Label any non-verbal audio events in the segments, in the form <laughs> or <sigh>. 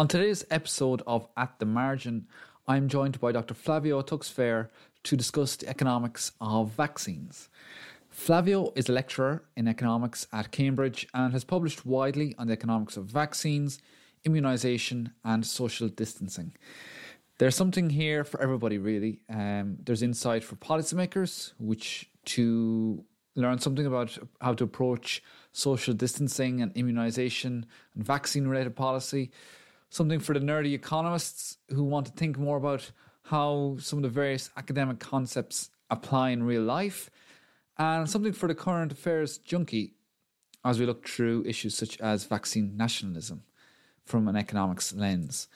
On today's episode of At the Margin, I'm joined by Dr. Flavio Toxvaerd to discuss the economics of vaccines. Flavio is a lecturer in economics at Cambridge and has published widely on the economics of vaccines, immunisation, and social distancing. There's something here for everybody, really. Um, there's insight for policymakers, which to learn something about how to approach social distancing and immunisation and vaccine related policy something for the nerdy economists who want to think more about how some of the various academic concepts apply in real life, and something for the current affairs junkie as we look through issues such as vaccine nationalism from an economics lens.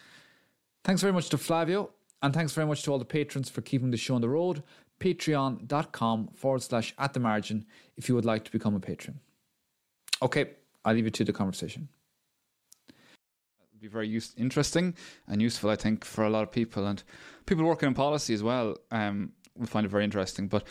Thanks very much to Flavio, and thanks very much to all the patrons for keeping the show on the road. Patreon.com forward slash at the margin if you would like to become a patron. Okay, I'll leave you to the conversation be very use- interesting and useful, I think, for a lot of people and people working in policy as well. Um, will find it very interesting. But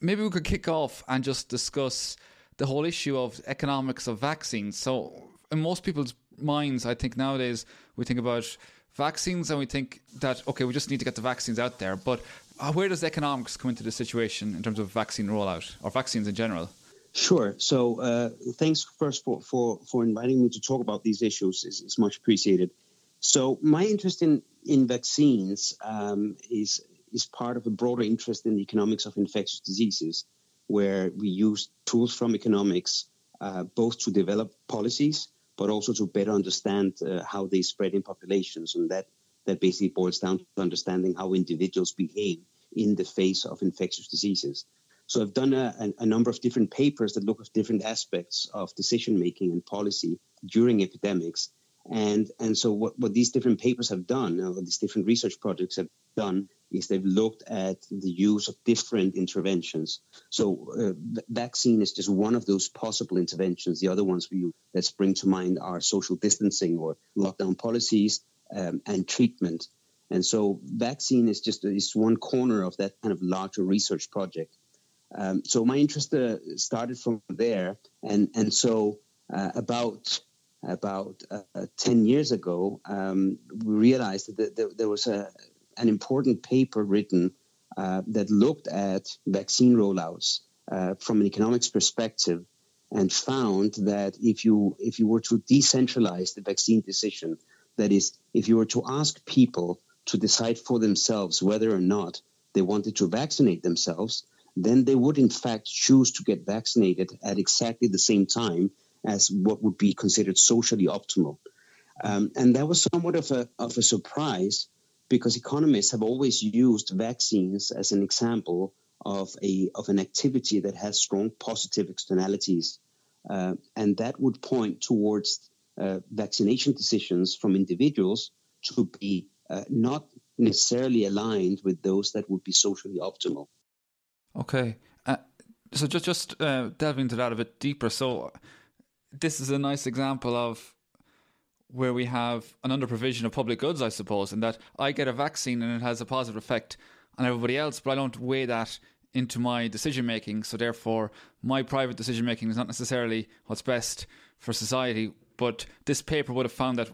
maybe we could kick off and just discuss the whole issue of economics of vaccines. So, in most people's minds, I think nowadays we think about vaccines and we think that okay, we just need to get the vaccines out there. But uh, where does economics come into the situation in terms of vaccine rollout or vaccines in general? Sure. So uh, thanks first for, for, for inviting me to talk about these issues. is, is much appreciated. So my interest in in vaccines um, is is part of a broader interest in the economics of infectious diseases, where we use tools from economics uh, both to develop policies, but also to better understand uh, how they spread in populations, and that that basically boils down to understanding how individuals behave in the face of infectious diseases. So I've done a, a, number of different papers that look at different aspects of decision making and policy during epidemics. And, and so what, what these different papers have done, or these different research projects have done, is they've looked at the use of different interventions. So uh, vaccine is just one of those possible interventions. The other ones that spring to mind are social distancing or lockdown policies um, and treatment. And so vaccine is just is one corner of that kind of larger research project. Um, so my interest uh, started from there, and and so uh, about about uh, ten years ago, um, we realized that there, there was a an important paper written uh, that looked at vaccine rollouts uh, from an economics perspective, and found that if you if you were to decentralize the vaccine decision, that is, if you were to ask people to decide for themselves whether or not they wanted to vaccinate themselves, then they would in fact choose to get vaccinated at exactly the same time as what would be considered socially optimal. Um, and that was somewhat of a, of a surprise because economists have always used vaccines as an example of, a, of an activity that has strong positive externalities. Uh, and that would point towards uh, vaccination decisions from individuals to be uh, not necessarily aligned with those that would be socially optimal. Okay. Uh, so just just uh, delving into that a bit deeper. So this is a nice example of where we have an under provision of public goods, I suppose, in that I get a vaccine and it has a positive effect on everybody else, but I don't weigh that into my decision making. So therefore, my private decision making is not necessarily what's best for society. But this paper would have found that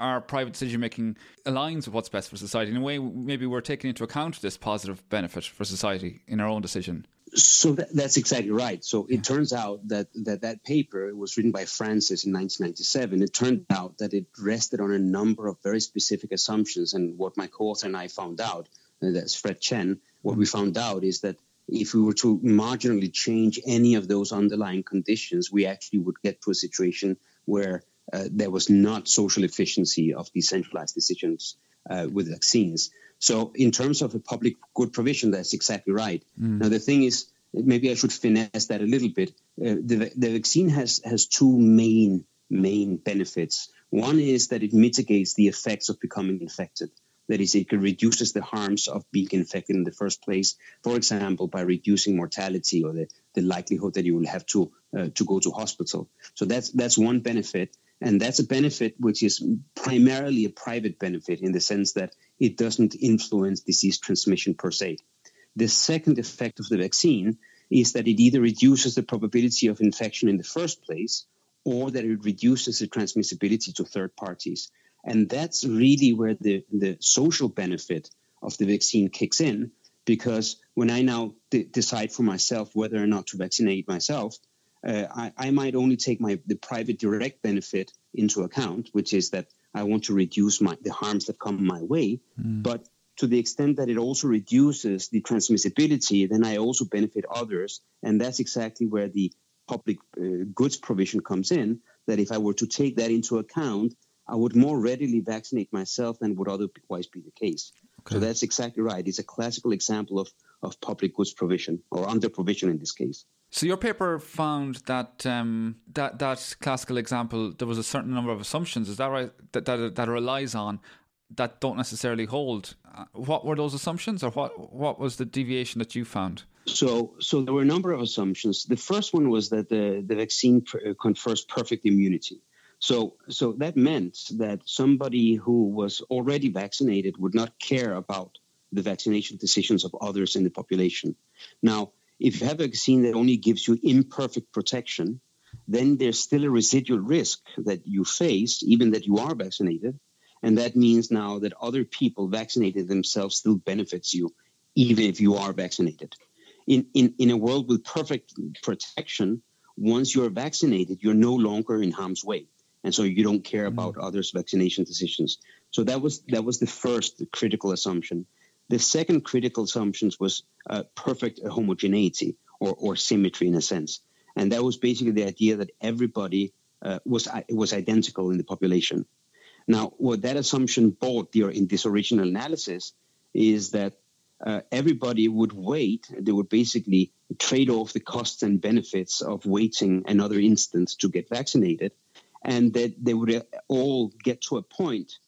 our private decision making aligns with what's best for society. In a way, maybe we're taking into account this positive benefit for society in our own decision. So that, that's exactly right. So it turns out that, that that paper was written by Francis in 1997. It turned out that it rested on a number of very specific assumptions. And what my co-author and I found out, uh, that's Fred Chen, what we found out is that if we were to marginally change any of those underlying conditions, we actually would get to a situation where uh, there was not social efficiency of decentralized decisions uh, with vaccines. So, in terms of a public good provision, that's exactly right. Mm. Now, the thing is, maybe I should finesse that a little bit. Uh, the, the vaccine has has two main main benefits. One is that it mitigates the effects of becoming infected. That is, it reduces the harms of being infected in the first place. For example, by reducing mortality or the, the likelihood that you will have to uh, to go to hospital. So that's that's one benefit. And that's a benefit which is primarily a private benefit in the sense that it doesn't influence disease transmission per se. The second effect of the vaccine is that it either reduces the probability of infection in the first place or that it reduces the transmissibility to third parties. And that's really where the, the social benefit of the vaccine kicks in. Because when I now d- decide for myself whether or not to vaccinate myself, uh, I, I, might only take my the private direct benefit into account, which is that I want to reduce my the harms that come my way. Mm. But to the extent that it also reduces the transmissibility, then I also benefit others, and that's exactly where the public uh, goods provision comes in. That if I were to take that into account, I would more readily vaccinate myself than would otherwise be the case. Okay. So that's exactly right. It's a classical example of, of public goods provision or under provision in this case. So your paper found that um, that that classical example there was a certain number of assumptions. Is that right? That that, that relies on that don't necessarily hold. Uh, what were those assumptions, or what what was the deviation that you found? So so there were a number of assumptions. The first one was that the the vaccine uh, confers perfect immunity. So, so that meant that somebody who was already vaccinated would not care about the vaccination decisions of others in the population. Now, if you have a vaccine that only gives you imperfect protection, then there's still a residual risk that you face, even that you are vaccinated. And that means now that other people vaccinated themselves still benefits you, even if you are vaccinated. In, in, in a world with perfect protection, once you're vaccinated, you're no longer in harm's way. And so you don't care about mm-hmm. others' vaccination decisions. So that was that was the first critical assumption. The second critical assumption was uh, perfect homogeneity or, or symmetry in a sense. And that was basically the idea that everybody uh, was, uh, was identical in the population. Now, what that assumption bought there in this original analysis is that uh, everybody would wait. They would basically trade off the costs and benefits of waiting another instance to get vaccinated, and that they would uh, all get to a point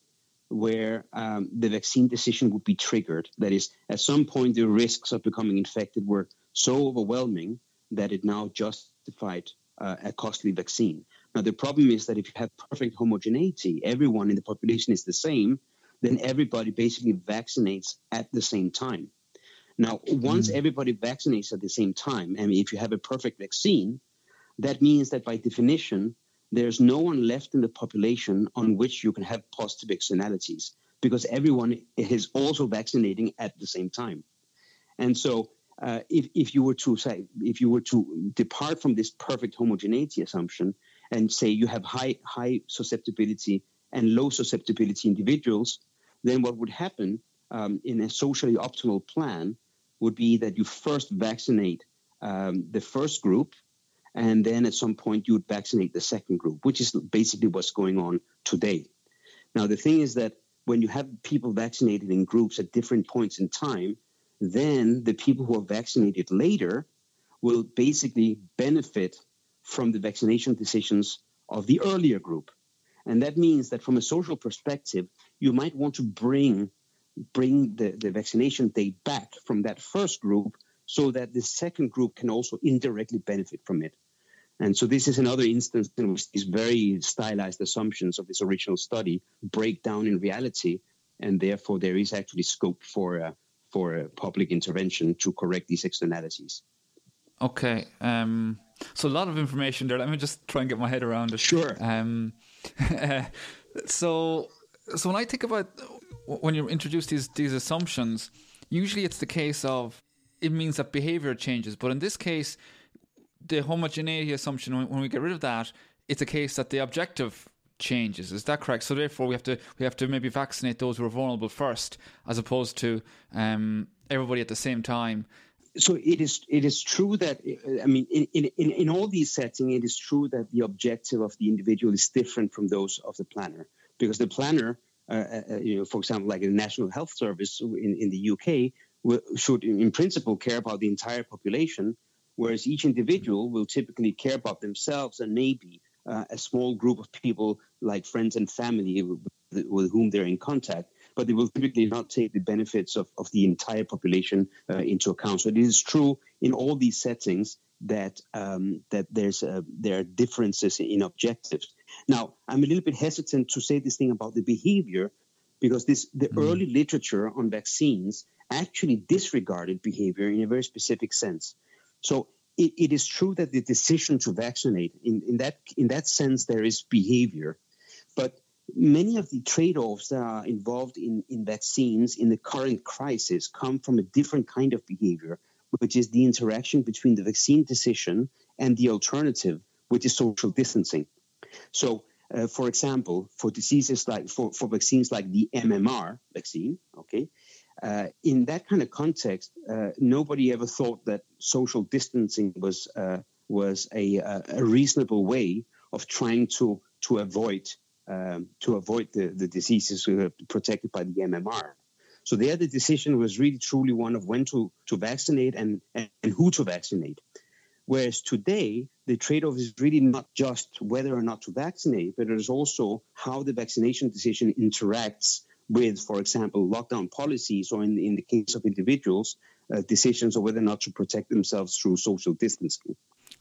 where um, the vaccine decision would be triggered. That is, at some point, the risks of becoming infected were so overwhelming that it now justified uh, a costly vaccine. Now, the problem is that if you have perfect homogeneity, everyone in the population is the same, then everybody basically vaccinates at the same time. Now, once mm. everybody vaccinates at the same time, I mean, if you have a perfect vaccine, that means that by definition, there's no one left in the population on which you can have positive externalities because everyone is also vaccinating at the same time. And so, uh, if, if you were to say, if you were to depart from this perfect homogeneity assumption and say you have high high susceptibility and low susceptibility individuals, then what would happen um, in a socially optimal plan would be that you first vaccinate um, the first group and then at some point you would vaccinate the second group, which is basically what's going on today. Now, the thing is that when you have people vaccinated in groups at different points in time, then the people who are vaccinated later will basically benefit from the vaccination decisions of the earlier group. And that means that from a social perspective, you might want to bring bring the, the vaccination date back from that first group so that the second group can also indirectly benefit from it. And so this is another instance in which these very stylized assumptions of this original study break down in reality, and therefore there is actually scope for uh, for a public intervention to correct these externalities. Okay. Um, so a lot of information there. Let me just try and get my head around it. Sure. Um, <laughs> so, so when I think about when you introduce these these assumptions, usually it's the case of it means that behavior changes, but in this case, the homogeneity assumption when, we get rid of that, it's a case that the objective changes. Is that correct? So therefore, we have to we have to maybe vaccinate those who are vulnerable first, as opposed to um, everybody at the same time so it is it is true that I mean in, in, in all these settings it is true that the objective of the individual is different from those of the planner because the planner uh, uh, you know for example like the National Health Service in, in the UK should in principle care about the entire population whereas each individual will typically care about themselves and maybe uh, a small group of people like friends and family with, whom they're in contact but they will typically not take the benefits of, of the entire population uh, into account. So it is true in all these settings that um, that there's uh, there are differences in objectives. Now, I'm a little bit hesitant to say this thing about the behavior because this the mm. early literature on vaccines actually disregarded behavior in a very specific sense. So it, it is true that the decision to vaccinate in, in that in that sense there is behavior, but many of the trade-offs that are involved in, in vaccines in the current crisis come from a different kind of behavior, which is the interaction between the vaccine decision and the alternative, which is social distancing. So, uh, for example, for diseases like for, for vaccines like the MMR vaccine, okay, uh, in that kind of context, uh, nobody ever thought that social distancing was uh, was a, a reasonable way of trying to to avoid um, to avoid the, the diseases protected by the MMR. So there, the decision was really truly one of when to, to vaccinate and, and, and who to vaccinate. Whereas today, the trade off is really not just whether or not to vaccinate, but it is also how the vaccination decision interacts with, for example, lockdown policies, or in, in the case of individuals, uh, decisions of whether or not to protect themselves through social distancing.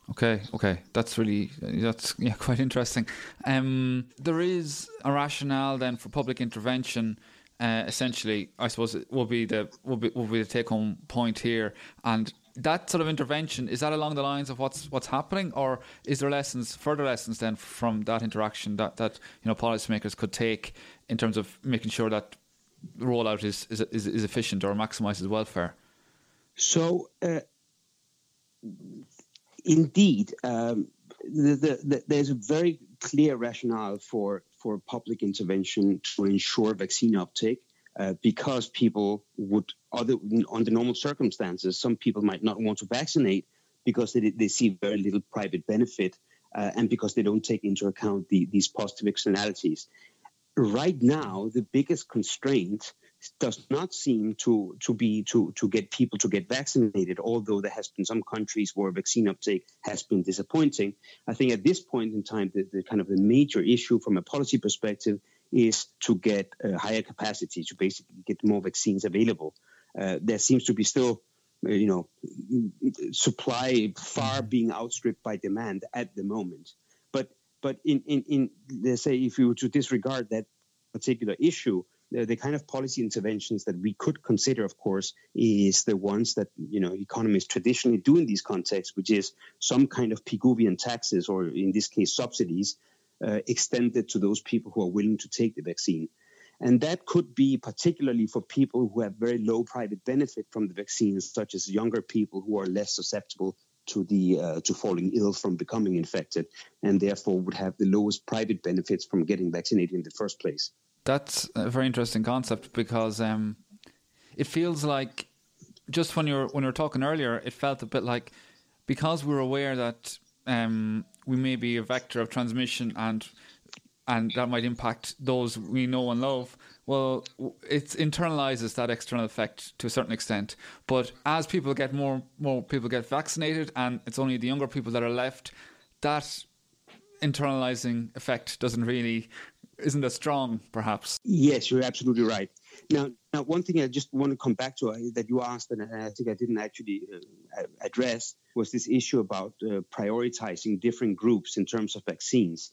Okay, okay, that's really that's yeah <laughs> quite interesting. Um, there is a rationale then for public intervention. Uh, essentially, I suppose it will be the will be will be the take home point here, and that sort of intervention is that along the lines of what's what's happening, or is there lessons, further lessons then from that interaction that that you know policymakers could take in terms of making sure that rollout is is is, is efficient or maximises welfare? So. Uh, indeed, um, the, the, the, there's a very clear rationale for, for public intervention to ensure vaccine uptake. Uh, because people would, other under normal circumstances, some people might not want to vaccinate because they, they see very little private benefit uh, and because they don't take into account the, these positive externalities. Right now, the biggest constraint does not seem to to be to to get people to get vaccinated although there has been some countries where vaccine uptake has been disappointing i think at this point in time the, the kind of the major issue from a policy perspective is to get a higher capacity to basically get more vaccines available. Uh, there seems to be still uh, you know supply far being outstripped by demand at the moment. But but in in, in let's say if you were to disregard that particular issue the, the, kind of policy interventions that we could consider, of course, is the ones that you know economists traditionally do in these contexts, which is some kind of Pigouvian taxes, or in this case, subsidies, uh, extended to those people who are willing to take the vaccine. And that could be particularly for people who have very low private benefit from the vaccines, such as younger people who are less susceptible to the uh, to falling ill from becoming infected, and therefore would have the lowest private benefits from getting vaccinated in the first place that's a very interesting concept because um, it feels like just when you're when you were talking earlier, it felt a bit like because we're aware that um, we may be a vector of transmission and and that might impact those we know and love. Well, it internalizes that external effect to a certain extent. But as people get more more people get vaccinated, and it's only the younger people that are left, that internalizing effect doesn't really isn't as strong, perhaps. Yes, you're absolutely right. Now, now, one thing I just want to come back to uh, that you asked, and I think I didn't actually uh, address, was this issue about uh, prioritizing different groups in terms of vaccines.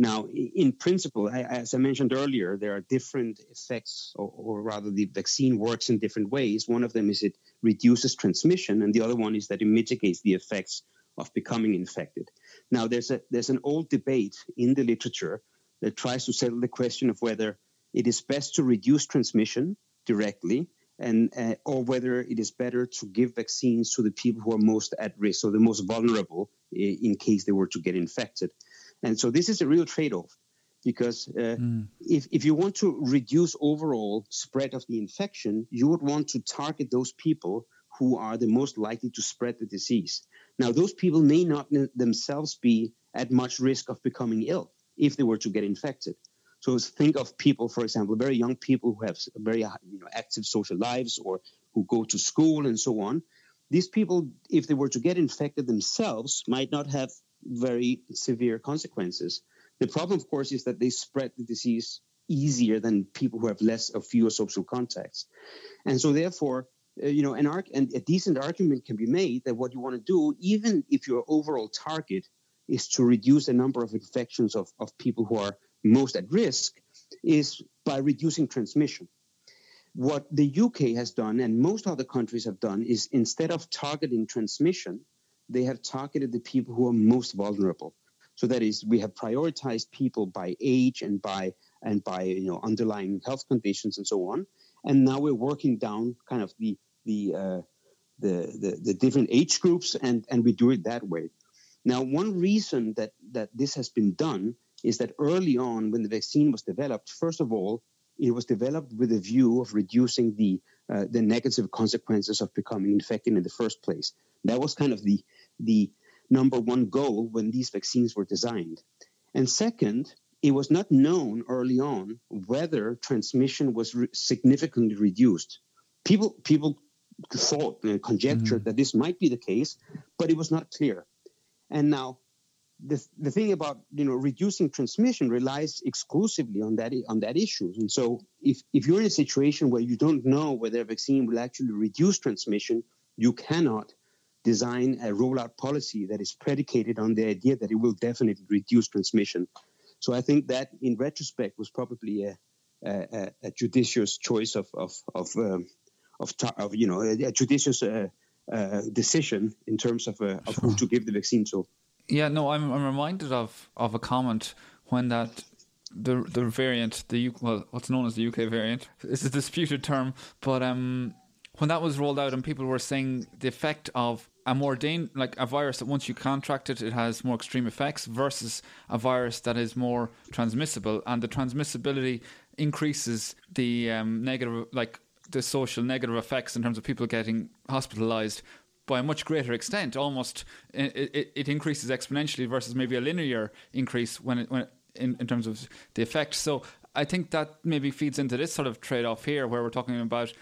Now, in principle, as I mentioned earlier, there are different effects, or, or, rather, the vaccine works in different ways. One of them is it reduces transmission, and the other one is that it mitigates the effects of becoming infected. Now, there's a there's an old debate in the literature that tries to settle the question of whether it is best to reduce transmission directly and uh, or whether it is better to give vaccines to the people who are most at risk or the most vulnerable in case they were to get infected. And so this is a real trade-off because uh, mm. if, if you want to reduce overall spread of the infection, you would want to target those people who are the most likely to spread the disease. Now, those people may not themselves be at much risk of becoming ill if they were to get infected. So think of people, for example, very young people who have very you know, active social lives or who go to school and so on. These people, if they were to get infected themselves, might not have very severe consequences. The problem, of course, is that they spread the disease easier than people who have less or fewer social contacts. And so, therefore, uh, you know, an arc and a decent argument can be made that what you want to do, even if your overall target is to reduce the number of infections of, of people who are most at risk, is by reducing transmission. What the UK has done, and most other countries have done, is instead of targeting transmission, they have targeted the people who are most vulnerable. So that is, we have prioritized people by age and by and by you know underlying health conditions and so on. And now we're working down kind of the the uh, the, the, the different age groups, and and we do it that way. Now, one reason that that this has been done is that early on, when the vaccine was developed, first of all, it was developed with a view of reducing the uh, the negative consequences of becoming infected in the first place. That was kind of the the number one goal when these vaccines were designed. And second, it was not known early on whether transmission was re- significantly reduced. People people thought and conjectured mm-hmm. that this might be the case, but it was not clear. And now the, the thing about you know reducing transmission relies exclusively on that on that issue. And so if, if you're in a situation where you don't know whether a vaccine will actually reduce transmission, you cannot design a rollout policy that is predicated on the idea that it will definitely reduce transmission. So I think that, in retrospect, was probably a, a, a judicious choice of of of, um, of, of, you know a, judicious uh, uh, decision in terms of uh, of who to give the vaccine to. Yeah, no, I'm I'm reminded of of a comment when that the the variant the well what's known as the UK variant is a disputed term, but um when that was rolled out and people were saying the effect of a more dan- like a virus that once you contract it, it has more extreme effects versus a virus that is more transmissible, and the transmissibility increases the um, negative, like the social negative effects in terms of people getting hospitalized by a much greater extent. Almost, it, it, it increases exponentially versus maybe a linear increase when it, when it, in, in terms of the effect. So I think that maybe feeds into this sort of trade off here, where we're talking about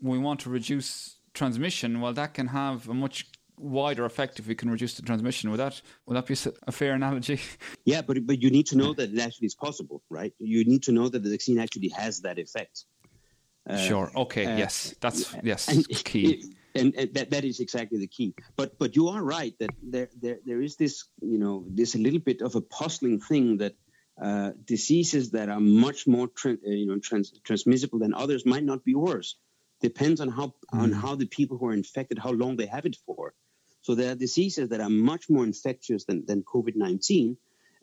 we want to reduce transmission. Well, that can have a much wider effect if we can reduce the transmission. Would that would that be a fair analogy? <laughs> Yeah, but but you need to know that it actually is possible, right? You need to know that the vaccine actually has that effect. Uh, sure. Okay. Uh, yes, that's yes and, key. And, and that, that is exactly the key. But but you are right that there there there is this you know this little bit of a puzzling thing that uh, diseases that are much more tra- uh, you know trans- transmissible than others might not be worse. Depends on how mm. on how the people who are infected how long they have it for. So there are diseases that are much more infectious than, than COVID 19.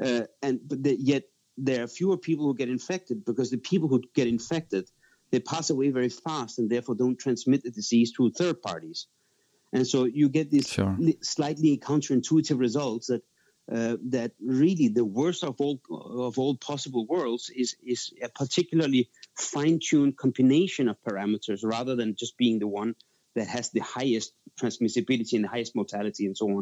Uh, and but the, yet there are fewer people who get infected because the people who get infected they pass away very fast and therefore don't transmit the disease to third parties. And so you get these sure. slightly counterintuitive results that uh, that really the worst of all of all possible worlds is is a particularly fine-tuned combination of parameters rather than just being the one that has the highest transmissibility and the highest mortality and so on.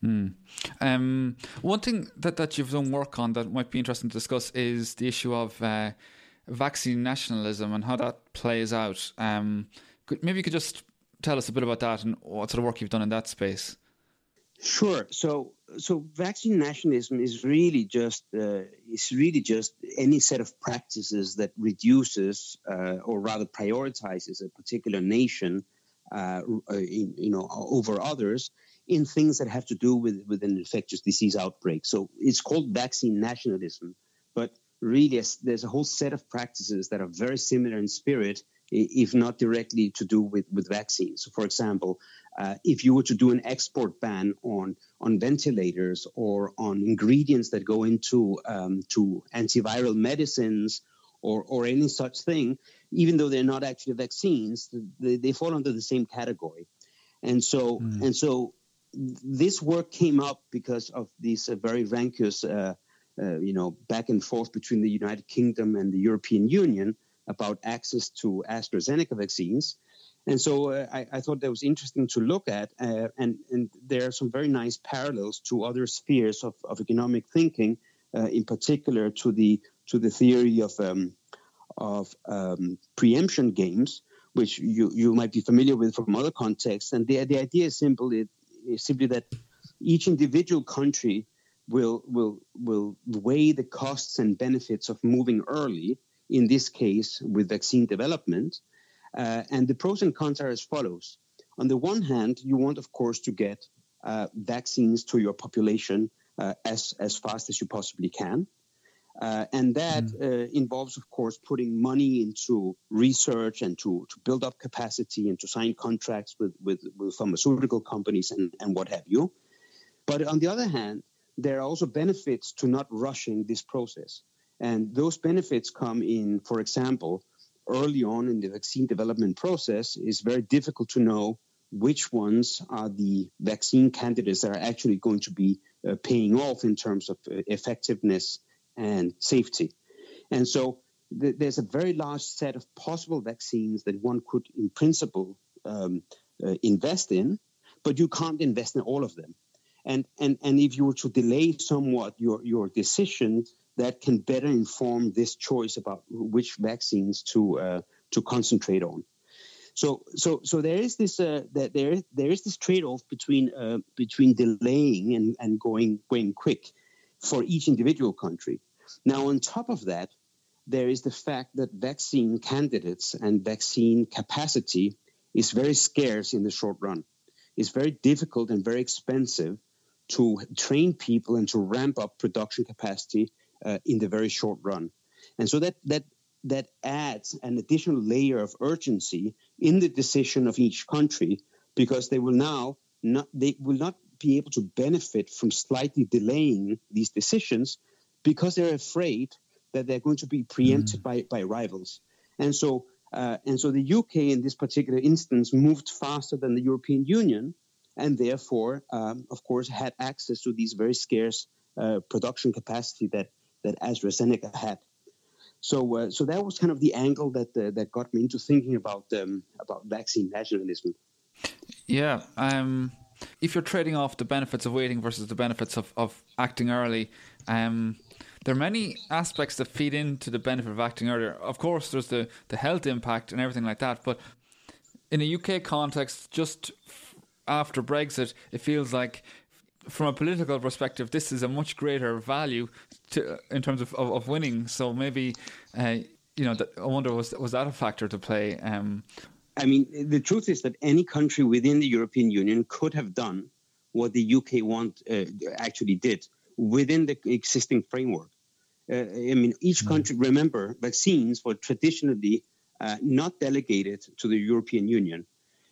Hmm. Um, one thing that, that you've done work on that might be interesting to discuss is the issue of uh, vaccine nationalism and how that plays out. Um, could, maybe you could just tell us a bit about that and what sort of work you've done in that space. Sure. So, so vaccine nationalism is really just uh, is really just any set of practices that reduces uh, or rather prioritizes a particular nation, uh, in, you know, over others in things that have to do with, with an infectious disease outbreak. So it's called vaccine nationalism, but really there's a whole set of practices that are very similar in spirit, if not directly to do with, with vaccines. So, for example, uh, if you were to do an export ban on on ventilators or on ingredients that go into um, to antiviral medicines or or any such thing, even though they're not actually vaccines, they, they fall under the same category. And so mm. and so this work came up because of these uh, very rancorous, uh, uh, you know, back and forth between the United Kingdom and the European Union about access to AstraZeneca vaccines. And so uh, I, I, thought that was interesting to look at, uh, and, and there are some very nice parallels to other spheres of, of economic thinking, uh, in particular to the to the theory of um, of um, preemption games, which you, you might be familiar with from other contexts. And the, the idea is simple: it, is simply that each individual country will will will weigh the costs and benefits of moving early. In this case, with vaccine development, uh, and the pros and cons are as follows. On the one hand, you want, of course, to get uh, vaccines to your population uh, as as fast as you possibly can. Uh, and that mm. uh, involves, of course, putting money into research and to, to build up capacity and to sign contracts with, with, with pharmaceutical companies and, and what have you. But on the other hand, there are also benefits to not rushing this process. And those benefits come in, for example, early on in the vaccine development process, it's very difficult to know which ones are the vaccine candidates that are actually going to be uh, paying off in terms of uh, effectiveness and safety. And so th- there's a very large set of possible vaccines that one could, in principle, um, uh, invest in, but you can't invest in all of them. And, and, and if you were to delay somewhat your, your decision, that can better inform this choice about which vaccines to, uh, to concentrate on. So, so, so there is this uh, that there there is this trade-off between uh, between delaying and, and going going quick for each individual country. Now, on top of that, there is the fact that vaccine candidates and vaccine capacity is very scarce in the short run. It's very difficult and very expensive to train people and to ramp up production capacity uh, in the very short run. And so that that that adds an additional layer of urgency in the decision of each country because they will now not they will not be able to benefit from slightly delaying these decisions because they're afraid that they're going to be preempted mm. by, by rivals. And so Uh, and so the UK, in this particular instance, moved faster than the European Union, and therefore, um, of course, had access to these very scarce uh, production capacity that that AstraZeneca had. So, uh, so that was kind of the angle that uh, that got me into thinking about um, about vaccine nationalism. Yeah, um, if you're trading off the benefits of waiting versus the benefits of, of acting early, um, there are many aspects that feed into the benefit of acting earlier. Of course, there's the, the health impact and everything like that, but in a UK context, just after Brexit, it feels like from a political perspective, this is a much greater value to, in terms of, of, of winning. So maybe, uh, you know, I wonder was was that a factor to play? Um, I mean, the truth is that any country within the European Union could have done what the UK want uh, actually did within the existing framework. Uh, I mean, each hmm. country, remember, vaccines were traditionally uh, not delegated to the European Union.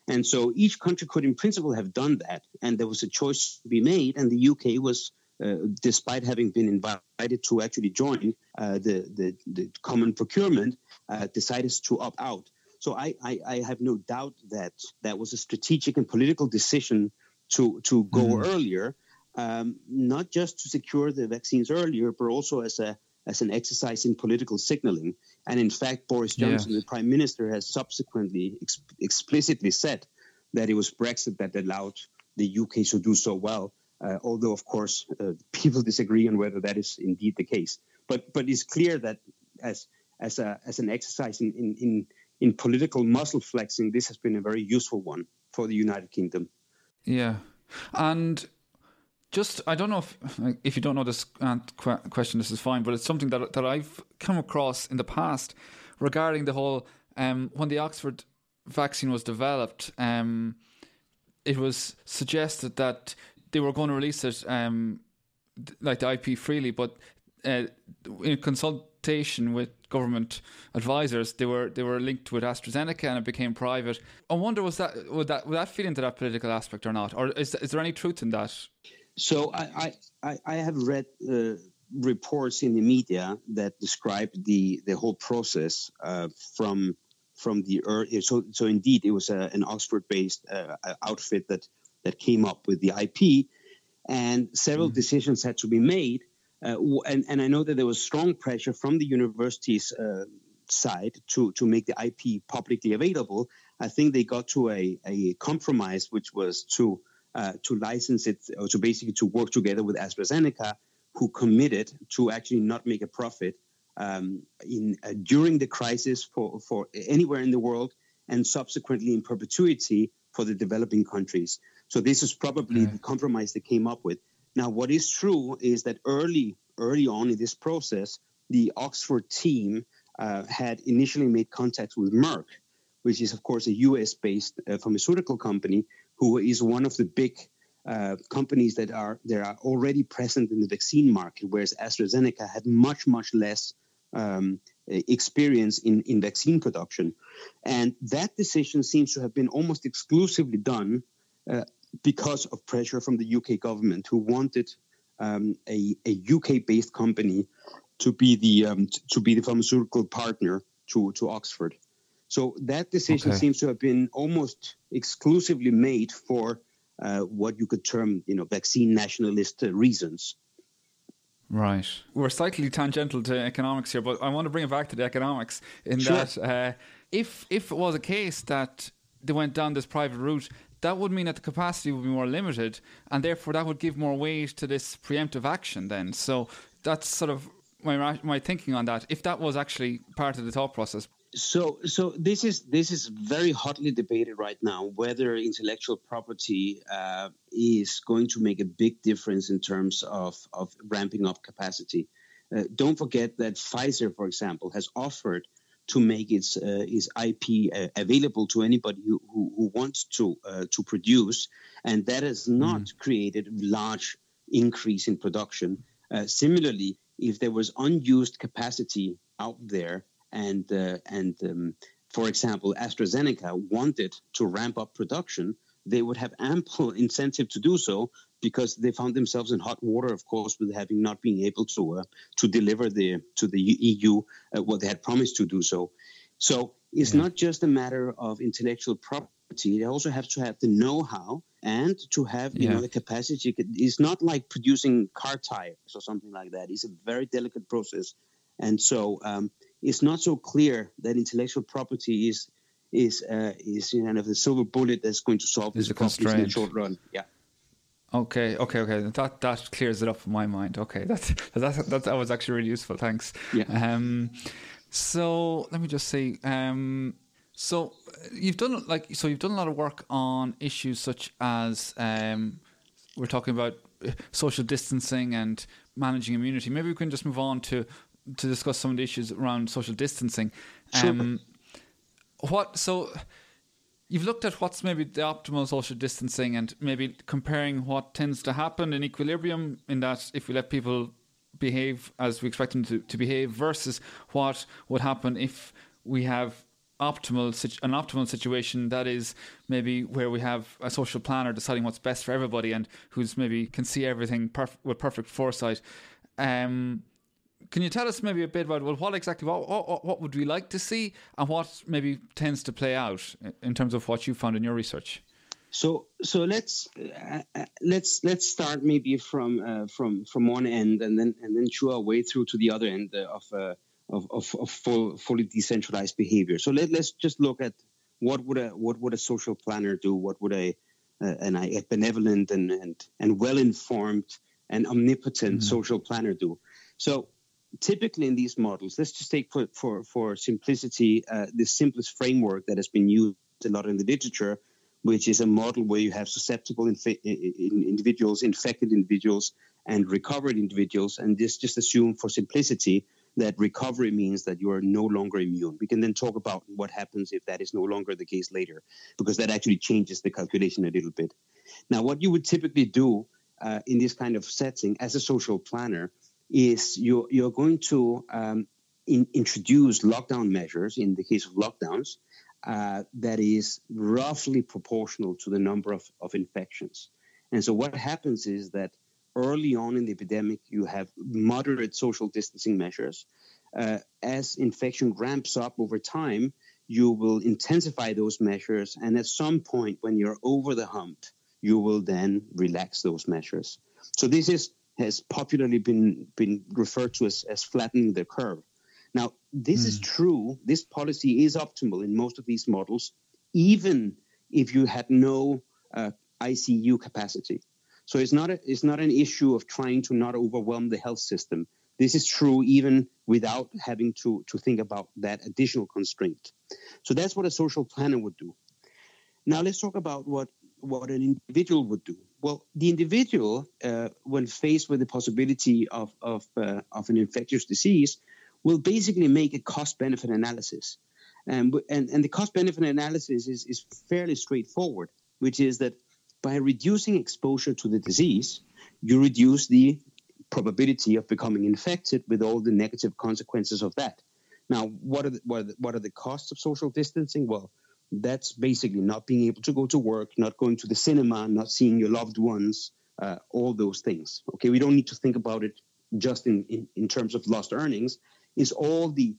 And so each country could, in principle, have done that. And there was a choice to be made. And the UK was, uh, despite having been invited to actually join uh, the, the, the, common procurement, uh, decided to opt out. So I, I, I, have no doubt that that was a strategic and political decision to, to go mm. earlier, um, not just to secure the vaccines earlier, but also as a as an exercise in political signaling. And in fact, Boris Johnson, yeah. the prime minister, has subsequently ex- explicitly said that it was Brexit that allowed the UK to do so well. Uh, although, of course, uh, people disagree on whether that is indeed the case. But but it's clear that as as a as an exercise in in, in, in political muscle flexing, this has been a very useful one for the United Kingdom. Yeah, and just I don't know if if you don't know this question, this is fine, but it's something that that I've come across in the past regarding the whole um, when the Oxford vaccine was developed. Um, it was suggested that they were going to release it um, like the IP freely, but uh, in consultation with government advisors, they were they were linked with AstraZeneca and it became private. I wonder was that would that would that fit into that political aspect or not, or is is there any truth in that? So I, I, I have read uh, reports in the media that describe the, the whole process uh, from from the early. So so indeed, it was a, an Oxford-based uh, outfit that that came up with the IP, and several mm. decisions had to be made. Uh, and and I know that there was strong pressure from the university's uh, side to to make the IP publicly available. I think they got to a, a compromise, which was to uh, to license it or to basically to work together with AstraZeneca, who committed to actually not make a profit um, in uh, during the crisis for, for anywhere in the world and subsequently in perpetuity for the developing countries. So this is probably the compromise they came up with. Now, what is true is that early early on in this process, the Oxford team uh, had initially made contacts with Merck, which is of course a U.S.-based uh, pharmaceutical company who is one of the big uh, companies that are that are already present in the vaccine market, whereas AstraZeneca had much much less um, experience in, in vaccine production, and that decision seems to have been almost exclusively done uh, because of pressure from the UK government, who wanted um, a, a UK based company to be the um, to be the pharmaceutical partner to to Oxford. So that decision okay. seems to have been almost exclusively made for uh, what you could term, you know, vaccine nationalist uh, reasons. Right. We're slightly tangential to economics here, but I want to bring it back to the economics in sure. that uh, if if it was a case that they went down this private route, that would mean that the capacity would be more limited, and therefore that would give more weight to this preemptive action. Then, so that's sort of my my thinking on that. If that was actually part of the thought process, so, so this is this is very hotly debated right now whether intellectual property uh, is going to make a big difference in terms of of ramping up capacity. Uh, don't forget that Pfizer, for example, has offered to make its uh, its IP uh, available to anybody who, who, who wants to uh, to produce, and that has not mm. created large increase in production. Uh, similarly, if there was unused capacity out there and uh, and um, for example, AstraZeneca wanted to ramp up production, they would have ample <laughs> incentive to do so because they found themselves in hot water, of course, with having not being able to uh, to deliver the to the EU uh, what they had promised to do so. So it's yeah. not just a matter of intellectual property. They also have to have the know-how and to have you yeah. know the capacity. It's not like producing car tires or something like that. It's a very delicate process, and so um, it's not so clear that intellectual property is is uh, is kind of the silver bullet that's going to solve this problem in the short run. Yeah. Okay, okay, okay. That that clears it up in my mind. Okay, that's <laughs> that that, that was actually really useful. Thanks. Yeah. Um, so let me just see. Um, so you've done like so you've done a lot of work on issues such as um, we're talking about uh, social distancing and managing immunity. Maybe we can just move on to to discuss some of the issues around social distancing. Um, sure. What so you've looked at what's maybe the optimal social distancing and maybe comparing what tends to happen in equilibrium in that if we let people behave as we expect them to, to behave versus what would happen if we have optimal an optimal situation that is maybe where we have a social planner deciding what's best for everybody and who's maybe can see everything perf- with perfect foresight um, can you tell us maybe a bit about well, what exactly what, what, what would we like to see, and what maybe tends to play out in terms of what you found in your research? So so let's uh, uh, let's let's start maybe from uh, from from one end and then and then chew our way through to the other end of uh, of, of, of full, fully decentralized behavior. So let, let's just look at what would a what would a social planner do? What would a uh, an, a benevolent and and, and well informed and omnipotent mm-hmm. social planner do? So typically in these models, let's just take for for, for simplicity uh, the simplest framework that has been used a lot in the literature, which is a model where you have susceptible infi- individuals, infected individuals, and recovered individuals, and this just assume for simplicity that recovery means that you are no longer immune. We can then talk about what happens if that is no longer the case later, because that actually changes the calculation a little bit. Now, what you would typically do uh, in this kind of setting as a social planner is you're, you're going to um, in, introduce lockdown measures in the case of lockdowns uh, that is roughly proportional to the number of, of infections. And so what happens is that early on in the epidemic, you have moderate social distancing measures. Uh, as infection ramps up over time, you will intensify those measures. And at some point, when you're over the hump, you will then relax those measures. So this is has popularly been been referred to as, as flattening the curve. Now, this mm. is hmm. true. This policy is optimal in most of these models, even if you had no uh, ICU capacity. So it's not a, it's not an issue of trying to not overwhelm the health system. This is true even without having to, to think about that additional constraint. So that's what a social planner would do. Now let's talk about what what an individual would do. Well, the individual, uh, when faced with the possibility of of, uh, of an infectious disease, will basically make a cost benefit analysis, and and, and the cost benefit analysis is is fairly straightforward, which is that by reducing exposure to the disease, you reduce the probability of becoming infected with all the negative consequences of that. Now, what are the, what are the, what are the costs of social distancing? Well, that's basically not being able to go to work, not going to the cinema, not seeing your loved ones, uh, all those things. Okay, we don't need to think about it just in, in, in terms of lost earnings. Is all the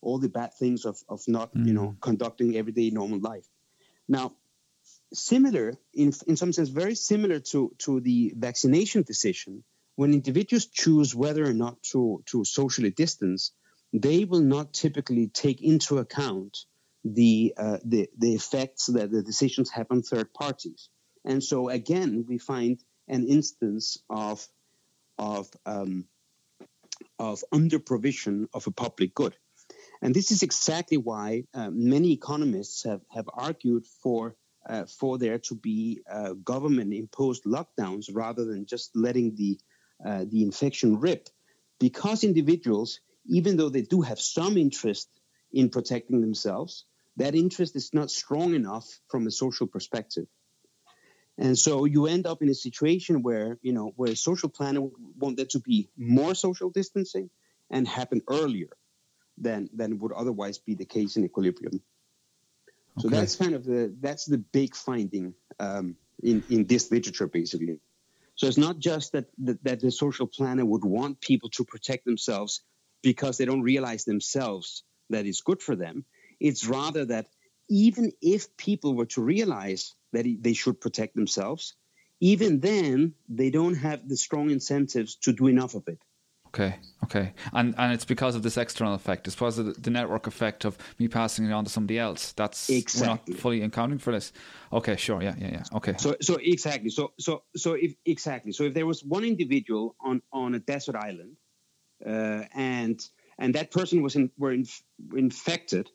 all the bad things of, of not mm. you know mm. conducting everyday normal life. Now, similar in in some sense, very similar to to the vaccination decision. When individuals choose whether or not to to socially distance, they will not typically take into account the, uh, the, the effects that the decisions have on third parties. And so again, we find an instance of, of, um, of under provision of a public good. And this is exactly why uh, many economists have, have argued for, uh, for there to be uh, government imposed lockdowns rather than just letting the, uh, the infection rip. Because individuals, even though they do have some interest in protecting themselves, that interest is not strong enough from a social perspective. And so you end up in a situation where, you know, where a social planner would want there to be more social distancing and happen earlier than, than would otherwise be the case in equilibrium. So okay. that's kind of the that's the big finding um, in in this literature, basically. So it's not just that, that that the social planner would want people to protect themselves because they don't realize themselves that it's good for them It's rather that even if people were to realize that they should protect themselves, even then they don't have the strong incentives to do enough of it. Okay, okay, and and it's because of this external effect. It's because of the, network effect of me passing it on to somebody else. That's exactly. we're not fully accounting for this. Okay, sure, yeah, yeah, yeah. Okay. So so exactly. So so so if exactly. So if there was one individual on on a desert island, uh, and and that person was in, were inf- infected,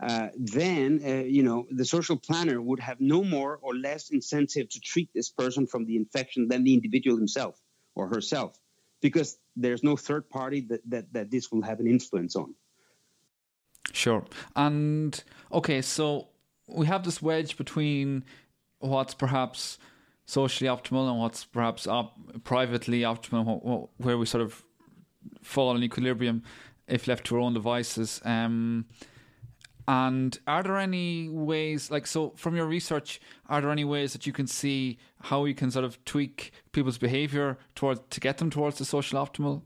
uh, then uh, you know the social planner would have no more or less incentive to treat this person from the infection than the individual himself or herself, because there's no third party that, that, that this will have an influence on. Sure. And okay, so we have this wedge between what's perhaps socially optimal and what's perhaps op- privately optimal, where we sort of fall in equilibrium if left to our own devices. Um, and are there any ways, like, so from your research, are there any ways that you can see how you can sort of tweak people's behavior towards to get them towards the social optimal?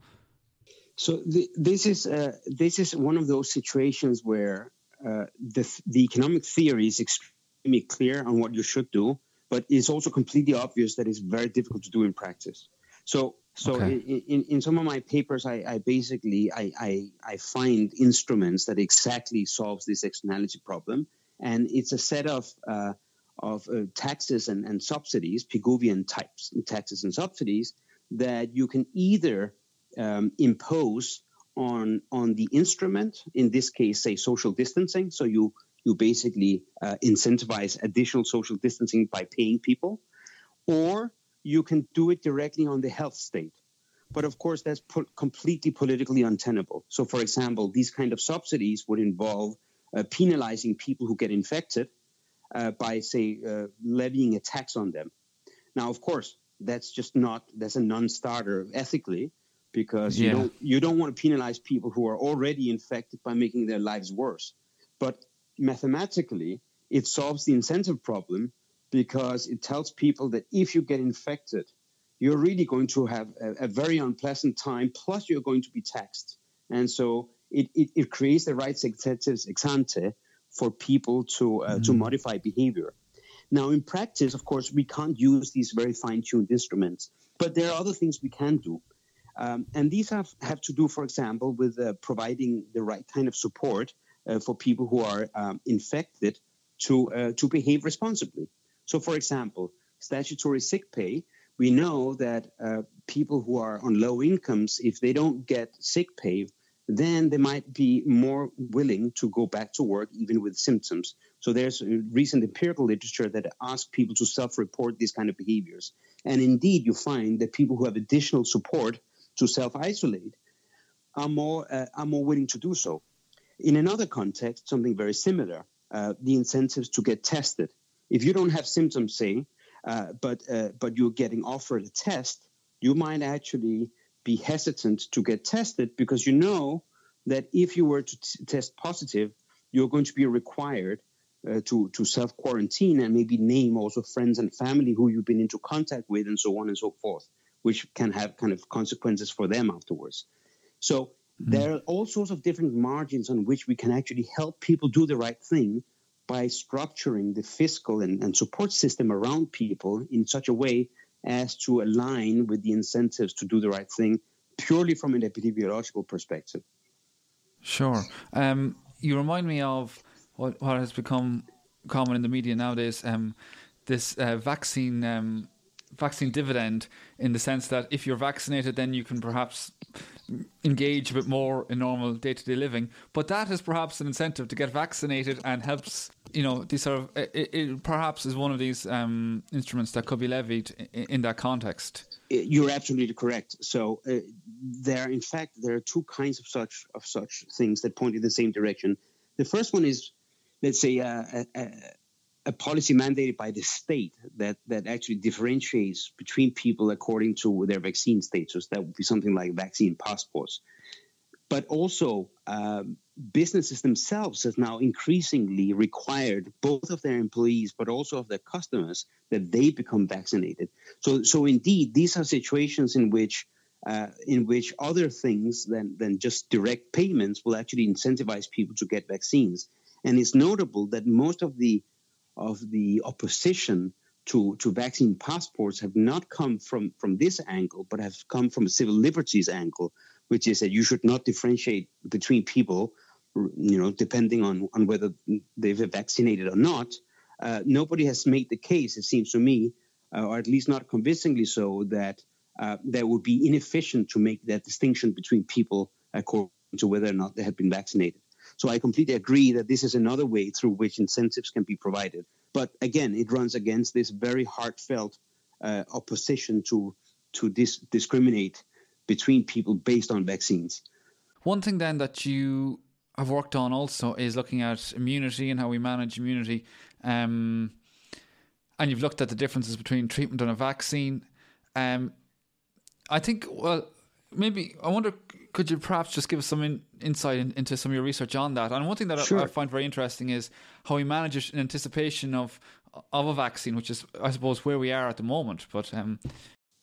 So this is uh, this is one of those situations where uh, the the economic theory is extremely clear on what you should do, but it's also completely obvious that it's very difficult to do in practice. So so okay. in, in, in, some of my papers, I, I basically I, I, I, find instruments that exactly solves this externality problem, and it's a set of uh, of uh, taxes and, and subsidies, Pigovian types taxes and subsidies that you can either um, impose on on the instrument. In this case, say social distancing. So you you basically uh, incentivize additional social distancing by paying people, or you can do it directly on the health state. But of course, that's po- completely politically untenable. So, for example, these kind of subsidies would involve uh, penalizing people who get infected uh, by, say, uh, levying a tax on them. Now, of course, that's just not that's a non-starter ethically because you don't you don't want to penalize people who are already infected by making their lives worse. But mathematically, it solves the incentive problem because it tells people that if you get infected, you're really going to have a, a very unpleasant time, plus you're going to be taxed. And so it, it, it creates the right incentives ex ante for people to, uh, mm-hmm. to modify behavior. Now, in practice, of course, we can't use these very fine tuned instruments, but there are other things we can do. Um, and these have, have to do, for example, with uh, providing the right kind of support uh, for people who are um, infected to, uh, to behave responsibly. So, for example, statutory sick pay, we know that uh, people who are on low incomes, if they don't get sick pay, then they might be more willing to go back to work even with symptoms. So there's recent empirical literature that asks people to self-report these kind of behaviors. And indeed, you find that people who have additional support to self-isolate are more uh, are more willing to do so. In another context, something very similar, uh, the incentives to get tested if you don't have symptoms, say, uh, but uh, but you're getting offered a test, you might actually be hesitant to get tested because you know that if you were to t- test positive, you're going to be required uh, to to self quarantine and maybe name also friends and family who you've been into contact with and so on and so forth, which can have kind of consequences for them afterwards. So mm-hmm. there are all sorts of different margins on which we can actually help people do the right thing by structuring the fiscal and, and support system around people in such a way as to align with the incentives to do the right thing purely from an epidemiological perspective. Sure. Um, you remind me of what, what has become common in the media nowadays um, this uh, vaccine um, vaccine dividend in the sense that if you're vaccinated, then you can perhaps engage a bit more in normal day to day living. But that is perhaps an incentive to get vaccinated and helps, you know, these sort of, it, it perhaps is one of these um, instruments that could be levied in, in, that context. You're absolutely correct. So uh, there, in fact, there are two kinds of such of such things that point in the same direction. The first one is, let's say, uh, a, a, a policy mandated by the state that that actually differentiates between people according to their vaccine status. That would be something like vaccine passports. But also, um, businesses themselves have now increasingly required both of their employees, but also of their customers, that they become vaccinated. So, so indeed, these are situations in which uh, in which other things than, than just direct payments will actually incentivize people to get vaccines. And it's notable that most of the of the opposition to, to vaccine passports have not come from, from this angle, but have come from a civil liberties angle, which is that you should not differentiate between people, you know, depending on, on whether they've been vaccinated or not. Uh, nobody has made the case, it seems to me, uh, or at least not convincingly so, that uh, that would be inefficient to make that distinction between people according to whether or not they have been vaccinated. So I completely agree that this is another way through which incentives can be provided. But again, it runs against this very heartfelt uh, opposition to to dis- discriminate between people based on vaccines. One thing then that you have worked on also is looking at immunity and how we manage immunity. Um, and you've looked at the differences between treatment and a vaccine. Um, I think, well, maybe I wonder, could you perhaps just give us some in, insight in, into some of your research on that? And one thing that sure. I, I, find very interesting is how we manage it in anticipation of of a vaccine, which is, I suppose, where we are at the moment. But um,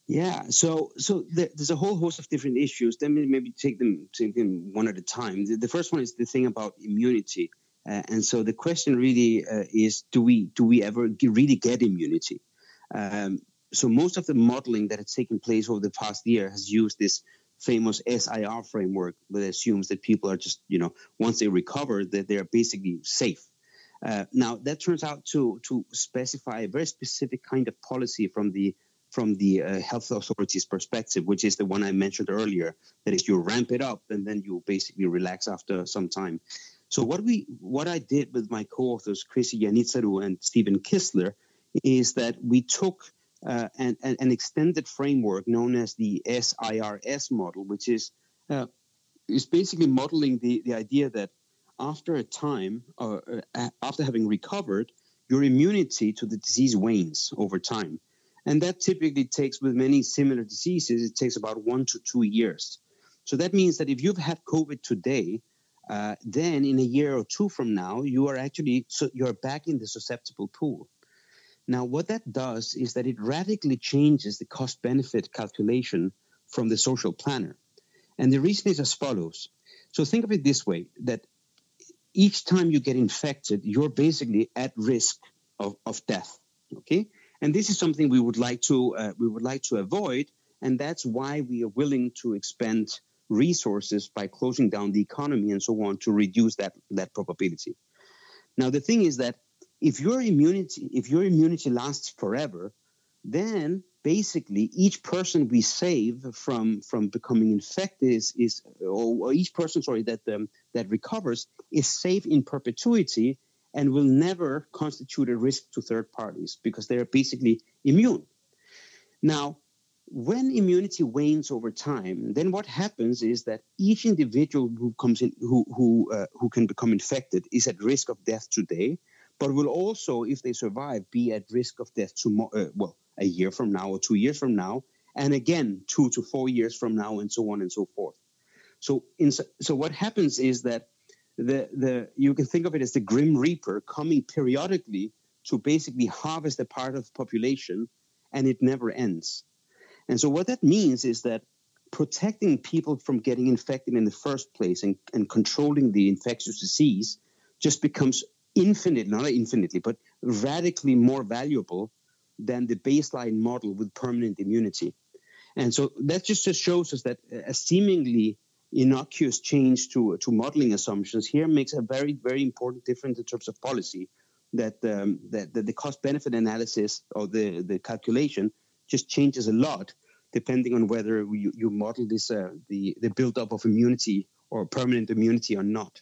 yeah, so so there's a whole host of different issues. Let me maybe take them take them one at a time. The, the first one is the thing about immunity, uh, and so the question really uh, is: Do we do we ever really get immunity? Um, so most of the modeling that has taken place over the past year has used this famous SIR framework that assumes that people are just, you know, once they recover, that they're basically safe. Uh, now that turns out to to specify a very specific kind of policy from the from the uh, health authorities' perspective, which is the one I mentioned earlier. That is, you ramp it up and then you basically relax after some time. So what we what I did with my co-authors Kriisi Janitsalu and Stephen Kissler is that we took uh, an, an, extended framework known as the SIRS model, which is uh, is basically modeling the, the idea that after a time, uh, uh, after having recovered, your immunity to the disease wanes over time. And that typically takes, with many similar diseases, it takes about one to two years. So that means that if you've had COVID today, uh, then in a year or two from now, you are actually so you're back in the susceptible pool. Now, what that does is that it radically changes the cost benefit calculation from the social planner. And the reason is as follows. So think of it this way that each time you get infected, you're basically at risk of, of death. Okay? And this is something we would like to uh, we would like to avoid, and that's why we are willing to expend resources by closing down the economy and so on to reduce that that probability. Now the thing is that if your immunity if your immunity lasts forever, then basically each person we save from from becoming infected is, is or each person sorry that um, that recovers is safe in perpetuity and will never constitute a risk to third parties because they are basically immune. Now, when immunity wanes over time, then what happens is that each individual who comes in who who uh, who can become infected is at risk of death today but will also, if they survive, be at risk of death tomorrow. Uh, well, a year from now or two years from now, and again two to four years from now, and so on and so forth. So, in, so what happens is that the the you can think of it as the grim reaper coming periodically to basically harvest a part of the population, and it never ends. And so what that means is that protecting people from getting infected in the first place and, and controlling the infectious disease just becomes infinitely, not infinitely, but radically more valuable than the baseline model with permanent immunity. And so that just, just shows us that a seemingly innocuous change to, to modeling assumptions here makes a very, very important difference in terms of policy. That, um, that, that the cost benefit analysis or the, the calculation just changes a lot depending on whether you, you model this uh, the, the buildup of immunity or permanent immunity or not.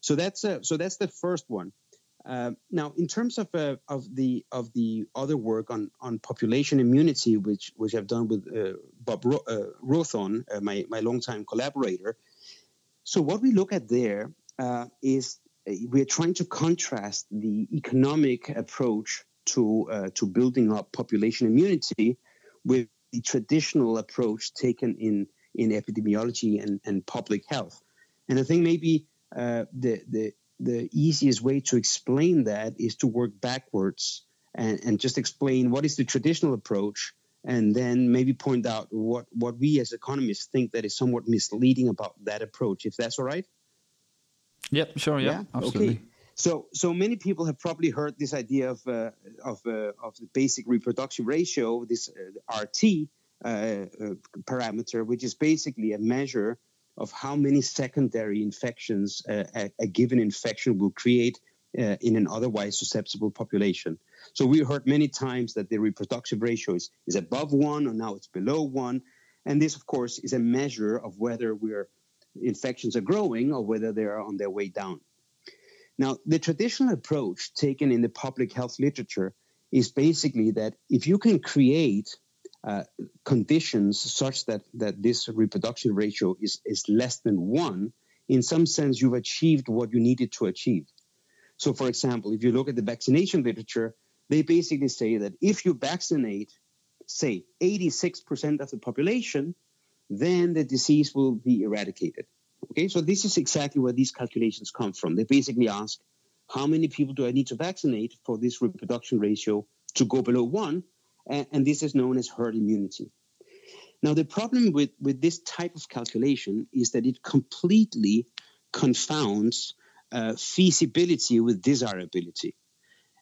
So that's uh, so that's the first one. Uh, now, in terms of uh, of the of the other work on on population immunity, which which I've done with uh, Bob Ro- uh, Rowthorn, uh, my my longtime collaborator. So what we look at there is we're trying to contrast the economic approach to to building up population immunity with the traditional approach taken in in epidemiology and, and public health. And I think maybe uh, the the the easiest way to explain that is to work backwards and, and just explain what is the traditional approach and then maybe point out what, what we as economists think that is somewhat misleading about that approach, if that's all right. Yep, sure, yeah, yeah? absolutely. Okay. So, so many people have probably heard this idea of uh, of uh, of the basic reproduction ratio, this uh, RT uh, uh, parameter, which is basically a measure of how many secondary infections uh, a, a, given infection will create in an otherwise susceptible population. So we heard many times that the reproductive ratio is, is above one, or now it's below one, and this, of course, is a measure of whether we're infections are growing or whether they are on their way down. Now, the traditional approach taken in the public health literature is basically that if you can create uh, conditions such that, that this reproduction ratio is, is less than one, in some sense, you've achieved what you needed to achieve. So, for example, if you look at the vaccination literature, they basically say that if you vaccinate, say, 86% of the population, then the disease will be eradicated. Okay, so this is exactly where these calculations come from. They basically ask, how many people do I need to vaccinate for this reproduction ratio to go below one? And, and this is known as herd immunity. Now, the problem with, with this type of calculation is that it completely confounds uh, feasibility with desirability.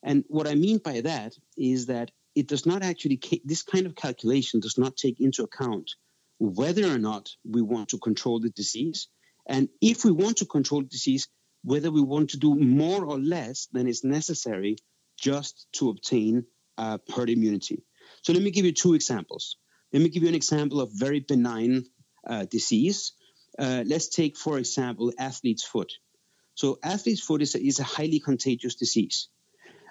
And what I mean by that is that it does not actually, this kind of calculation does not take into account whether or not we want to control the disease. And if we want to control the disease, whether we want to do more or less than is necessary just to obtain uh, herd immunity. So let me give you two examples. Let me give you an example of very benign uh, disease. Uh, let's take, for example, athlete's foot. So athlete's foot is a, is a highly contagious disease.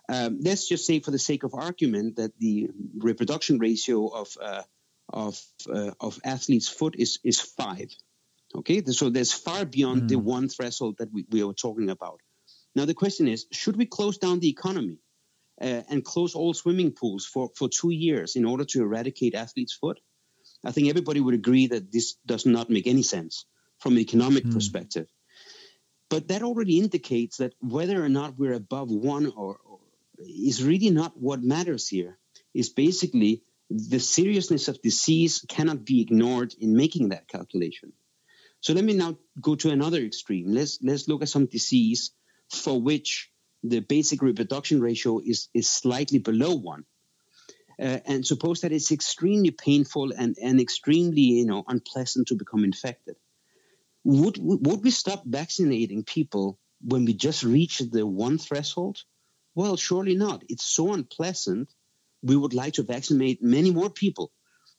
Um, let's just say, for the sake of argument, that the reproduction ratio of uh, of uh, of athlete's foot is is five. Okay, so there's far beyond mm. the one threshold that we, we are talking about. Now the question is, should we close down the economy uh, and close all swimming pools for for two years in order to eradicate athlete's foot? I think everybody would agree that this does not make any sense from an economic mm. perspective. But that already indicates that whether or not we're above one or, or is really not what matters here. Is basically the seriousness of disease cannot be ignored in making that calculation. So let me now go to another extreme. Let's let's look at some disease for which the basic reproduction ratio is is slightly below one. Uh, and suppose that it's extremely painful and, and extremely you know unpleasant to become infected. Would would we stop vaccinating people when we just reach the one threshold? Well, surely not. It's so unpleasant we would like to vaccinate many more people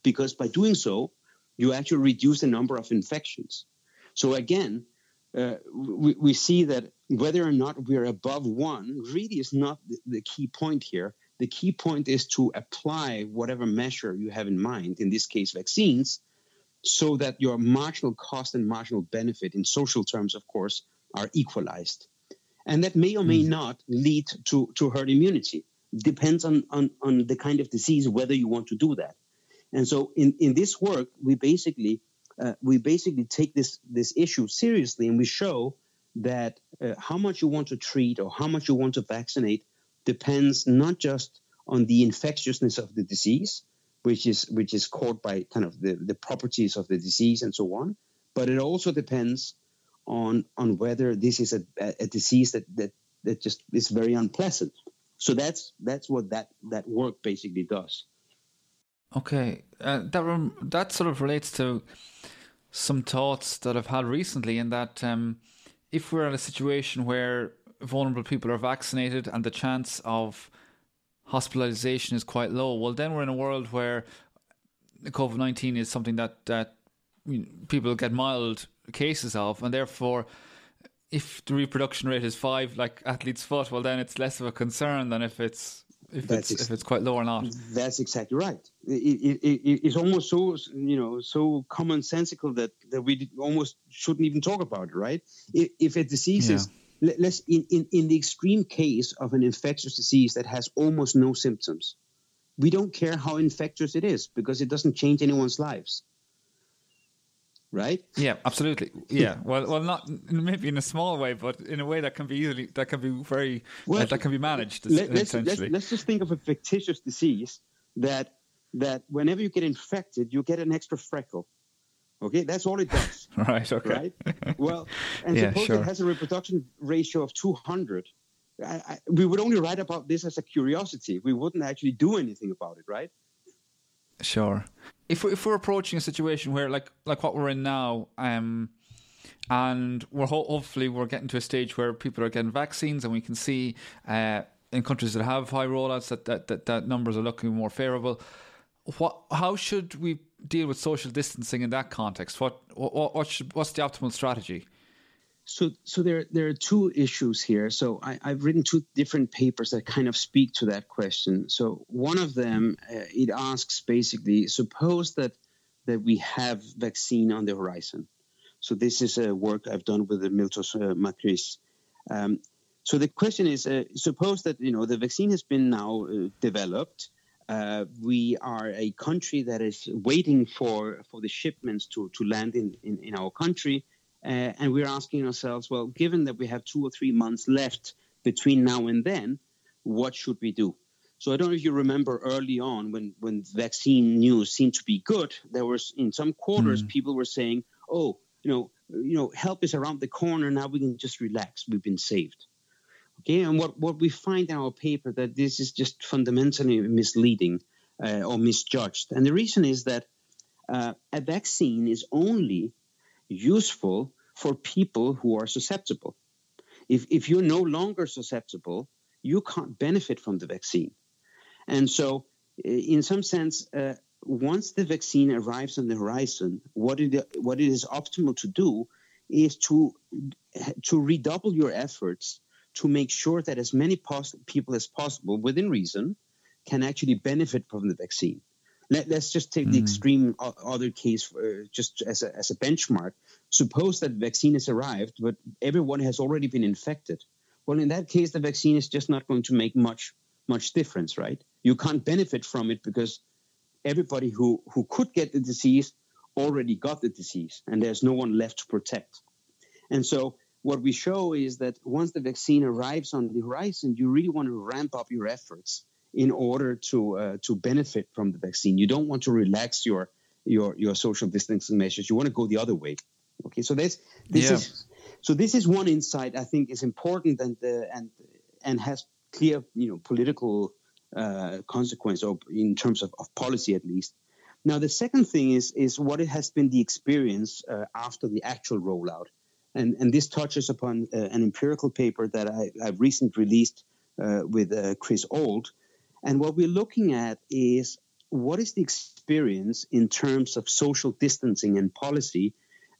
because by doing so, you actually reduce the number of infections. So again, uh, we, we, see that whether or not we're above one really is not the, the, key point here. The key point is to apply whatever measure you have in mind, in this case, vaccines, so that your marginal cost and marginal benefit, in social terms, of course, are equalized. And that may or may mm. not lead to, to herd immunity depends on, on, on the kind of disease whether you want to do that. And so in, in this work, we basically uh, we basically take this this issue seriously, and we show that uh, how much you want to treat or how much you want to vaccinate depends not just on the infectiousness of the disease, which is which is caught by kind of the, the properties of the disease and so on, but it also depends on on whether this is a, a disease that, that that just is very unpleasant. So that's that's what that that work basically does. Okay, uh, that rem- that sort of relates to some thoughts that I've had recently. In that, um, if we're in a situation where vulnerable people are vaccinated and the chance of hospitalization is quite low, well, then we're in a world where COVID nineteen is something that that people get mild cases of, and therefore if the reproduction rate is five, like athlete's foot, well, then it's less of a concern than if it's if it's ex- if it's quite low or not. That's exactly right. It, it, it, it's almost so you know so commonsensical that that we almost shouldn't even talk about it, right? If, if a disease yeah. is let's in, in in the extreme case of an infectious disease that has almost no symptoms, we don't care how infectious it is because it doesn't change anyone's lives right? Yeah, absolutely. Yeah, <laughs> well, well, not maybe in a small way, but in a way that can be easily that can be very well, uh, that can be managed. Let, us let's, let's just think of a fictitious disease that that whenever you get infected, you get an extra freckle. Okay, that's all it does. <laughs> right. Okay. Right. Well, <laughs> and yeah, suppose sure. it has a reproduction ratio of two hundred. I, I, we would only write about this as a curiosity. We wouldn't actually do anything about it, right? Sure. If we're, if we're approaching a situation where, like like what we're in now, um, and we're ho- hopefully we're getting to a stage where people are getting vaccines, and we can see uh, in countries that have high rollouts that that, that, that numbers are looking more favourable. What? How should we deal with social distancing in that context? What what, what should, what's the optimal strategy? So, so there there are two issues here. So, I, have written two different papers that kind of speak to that question. So, one of them uh, it asks basically, suppose that that we have vaccine on the horizon. So, this is a work I've done with the Miltos uh, Makris. Um, so, the question is, uh, suppose that you know the vaccine has been now uh, developed. Uh, we are a country that is waiting for for the shipments to to land in in, in our country uh, and we're asking ourselves, well, given that we have two or three months left between now and then, what should we do? So I don't know if you remember early on when, when vaccine news seemed to be good, there was in some quarters mm. people were saying, oh, you know, you know, help is around the corner. Now we can just relax. We've been saved. Okay, and what, what we find in our paper that this is just fundamentally misleading uh, or misjudged. And the reason is that uh, a vaccine is only useful for people who are susceptible. If, if you're no longer susceptible, you can't benefit from the vaccine. And so, in some sense, uh, once the vaccine arrives on the horizon, what it, what it is optimal to do is to, to redouble your efforts to make sure that as many pos- people as possible, within reason, can actually benefit from the vaccine. Let, us just take mm. the extreme other case uh, just as a, as a benchmark. Suppose that vaccine has arrived, but everyone has already been infected. Well, in that case, the vaccine is just not going to make much much difference, right? You can't benefit from it because everybody who, who could get the disease already got the disease, and there's no one left to protect. And so, what we show is that once the vaccine arrives on the horizon, you really want to ramp up your efforts in order to uh, to benefit from the vaccine. You don't want to relax your your your social distancing measures. You want to go the other way. Okay, so this this yeah. is so this is one insight I think is important and uh, and and has clear you know political uh, consequence or in terms of, of policy at least. Now the second thing is is what it has been the experience uh, after the actual rollout, and and this touches upon uh, an empirical paper that I, have recently released uh, with uh, Chris Old, and what we're looking at is what is the experience in terms of social distancing and policy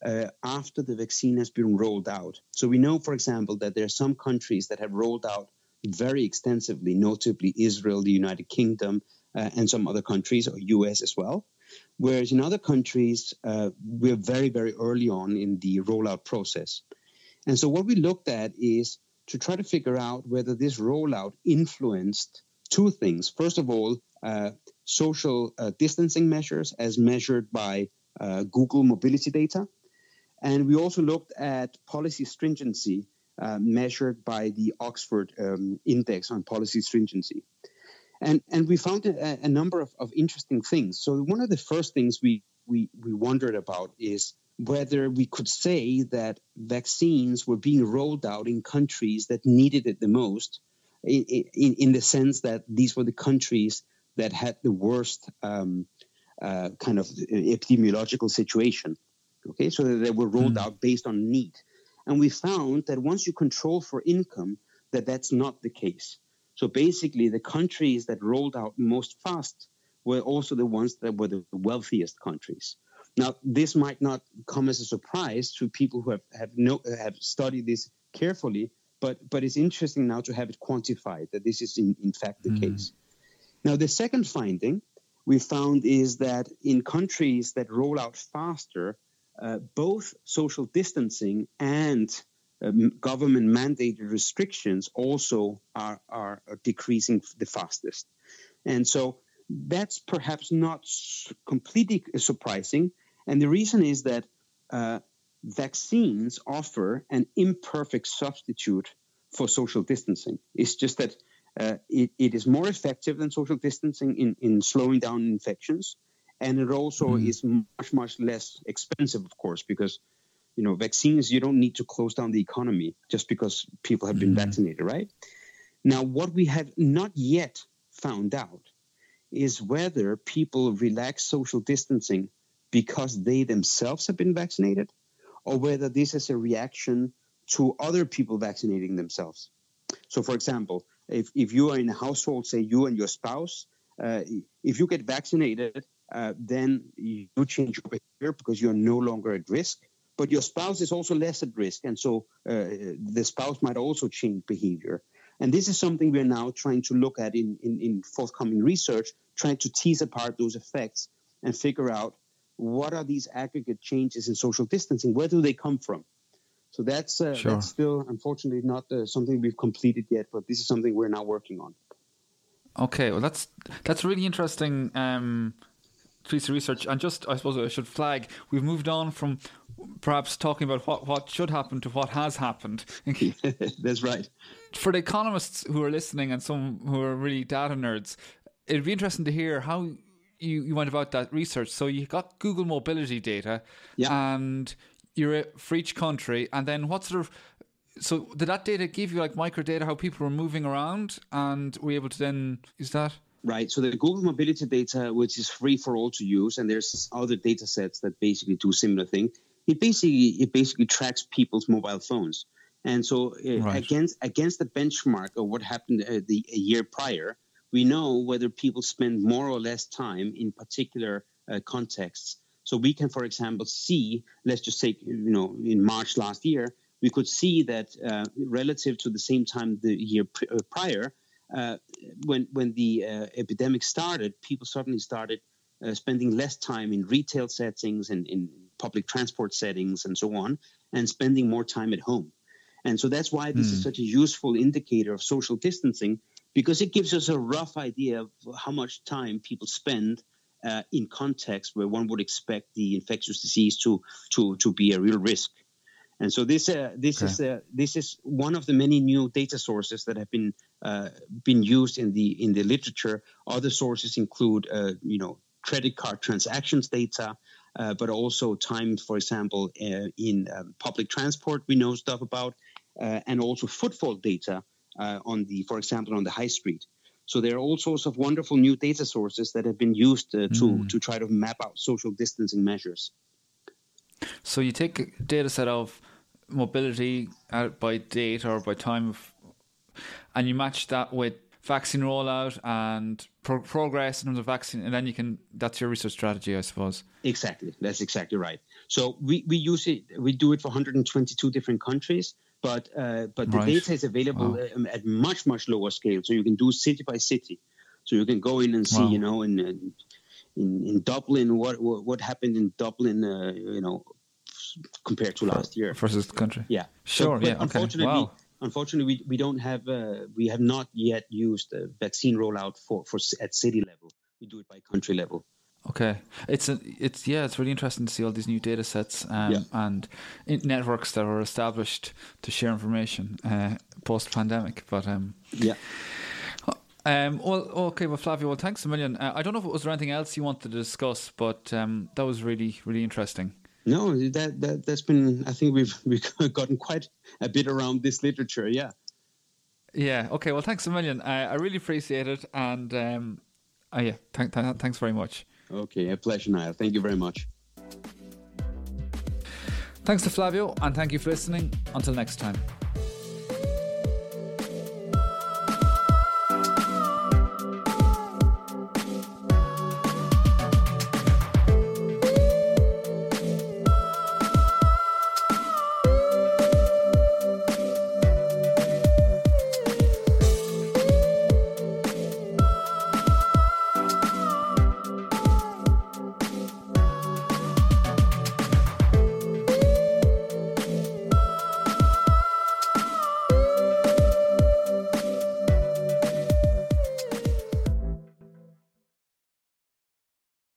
uh, after the vaccine has been rolled out. So we know, for example, that there are some countries that have rolled out very extensively, notably Israel, the United Kingdom, uh, and some other countries, or US as well. Whereas in other countries, uh, we're very, very early on in the rollout process. And so what we looked at is to try to figure out whether this rollout influenced two things. First of all, uh, social uh, distancing measures as measured by uh, Google mobility data. And we also looked at policy stringency uh, measured by the Oxford um, Index on Policy Stringency. And, and we found a, a number of, of interesting things. So, one of the first things we, we, we wondered about is whether we could say that vaccines were being rolled out in countries that needed it the most in, in, in the sense that these were the countries that had the worst um, uh, kind of epidemiological situation. Okay, so they were rolled mm. out based on need, and we found that once you control for income, that that's not the case. So basically, the countries that rolled out most fast were also the ones that were the wealthiest countries. Now, this might not come as a surprise to people who have have, no, have studied this carefully, but but it's interesting now to have it quantified that this is in, in fact the mm. case. Now, the second finding we found is that in countries that roll out faster, uh, both social distancing and um, government mandated restrictions also are, are, are, decreasing the fastest. And so that's perhaps not completely surprising. And the reason is that uh, vaccines offer an imperfect substitute for social distancing. It's just that uh, it, it is more effective than social distancing in, in slowing down infections. And it also mm. is much, much less expensive, of course, because you know vaccines you don't need to close down the economy just because people have been mm. vaccinated right Now, what we have not yet found out is whether people relax social distancing because they themselves have been vaccinated or whether this is a reaction to other people vaccinating themselves. So, for example, if, if you are in a household, say you and your spouse, uh, if you get vaccinated, uh, then you change your behavior because you're no longer at risk. But your spouse is also less at risk, and so uh, the spouse might also change behavior. And this is something we're now trying to look at in, in, in forthcoming research, trying to tease apart those effects and figure out what are these aggregate changes in social distancing? Where do they come from? So that's, uh, sure. that's still, unfortunately, not uh, something we've completed yet, but this is something we're now working on. Okay, well, that's that's really interesting um, piece of research. And just, I suppose, I should flag we've moved on from perhaps talking about what, what should happen to what has happened. <laughs> that's right. For the economists who are listening and some who are really data nerds, it'd be interesting to hear how you, you went about that research. So you got Google mobility data, yeah. and you're for each country, and then what sort of so did that data give you like micro data how people were moving around, and were able to then is that? Right. So the Google mobility data, which is free for all to use, and there's other data sets that basically do similar thing. It basically it basically tracks people's mobile phones, and so uh, right. against against the benchmark of what happened uh, the a year prior, we know whether people spend more or less time in particular uh, contexts. So we can, for example, see, let's just take, you know, in March last year, we could see that uh, relative to the same time the year pr- uh, prior, uh, when when the uh, epidemic started, people suddenly started uh, spending less time in retail settings and in public transport settings and so on, and spending more time at home. And so that's why this mm. is hmm. such a useful indicator of social distancing because it gives us a rough idea of how much time people spend uh, in context where one would expect the infectious disease to to to be a real risk. And so this uh, this okay. is uh, this is one of the many new data sources that have been uh, been used in the in the literature. Other sources include uh, you know credit card transactions data, uh, but also time, for example, in um, public transport. We know stuff about, and also footfall data uh, on the, for example, on the high street. So there are all sorts of wonderful new data sources that have been used uh, to mm. to try to map out social distancing measures. So you take a data set of mobility by date or by time of, and you match that with vaccine rollout and pro- progress in terms of vaccine, and then you can. That's your research strategy, I suppose. Exactly. That's exactly right. So we, we use it. We do it for 122 different countries but uh, but the right. data is available wow. At much much lower scale. So you can do city by city. So you can go in and see, wow. you know, in, in in Dublin what what, happened in Dublin, uh, you know, compared to last year versus the country. Yeah, sure. So, yeah, unfortunately, okay. wow. unfortunately, we, we don't have uh, we have not yet used the vaccine rollout for for at city level. We do it by country level. Okay, it's a, it's yeah, it's really interesting to see all these new data sets um, yeah. and networks that are established to share information uh, post pandemic. But um, yeah. Um, well, okay, well, Flavio, well, thanks a million. Uh, I don't know if it was there anything else you wanted to discuss, but um, that was really, really interesting. No, that, that that's been. I think we've <laughs> we've gotten quite a bit around this literature. Yeah. Yeah. Okay. Well, thanks a million. I, I really appreciate it, and um, oh yeah, th- th- thanks very much. Okay, a pleasure, Niall. Thank you very much. Thanks to Flavio, and thank you for listening. Until next time.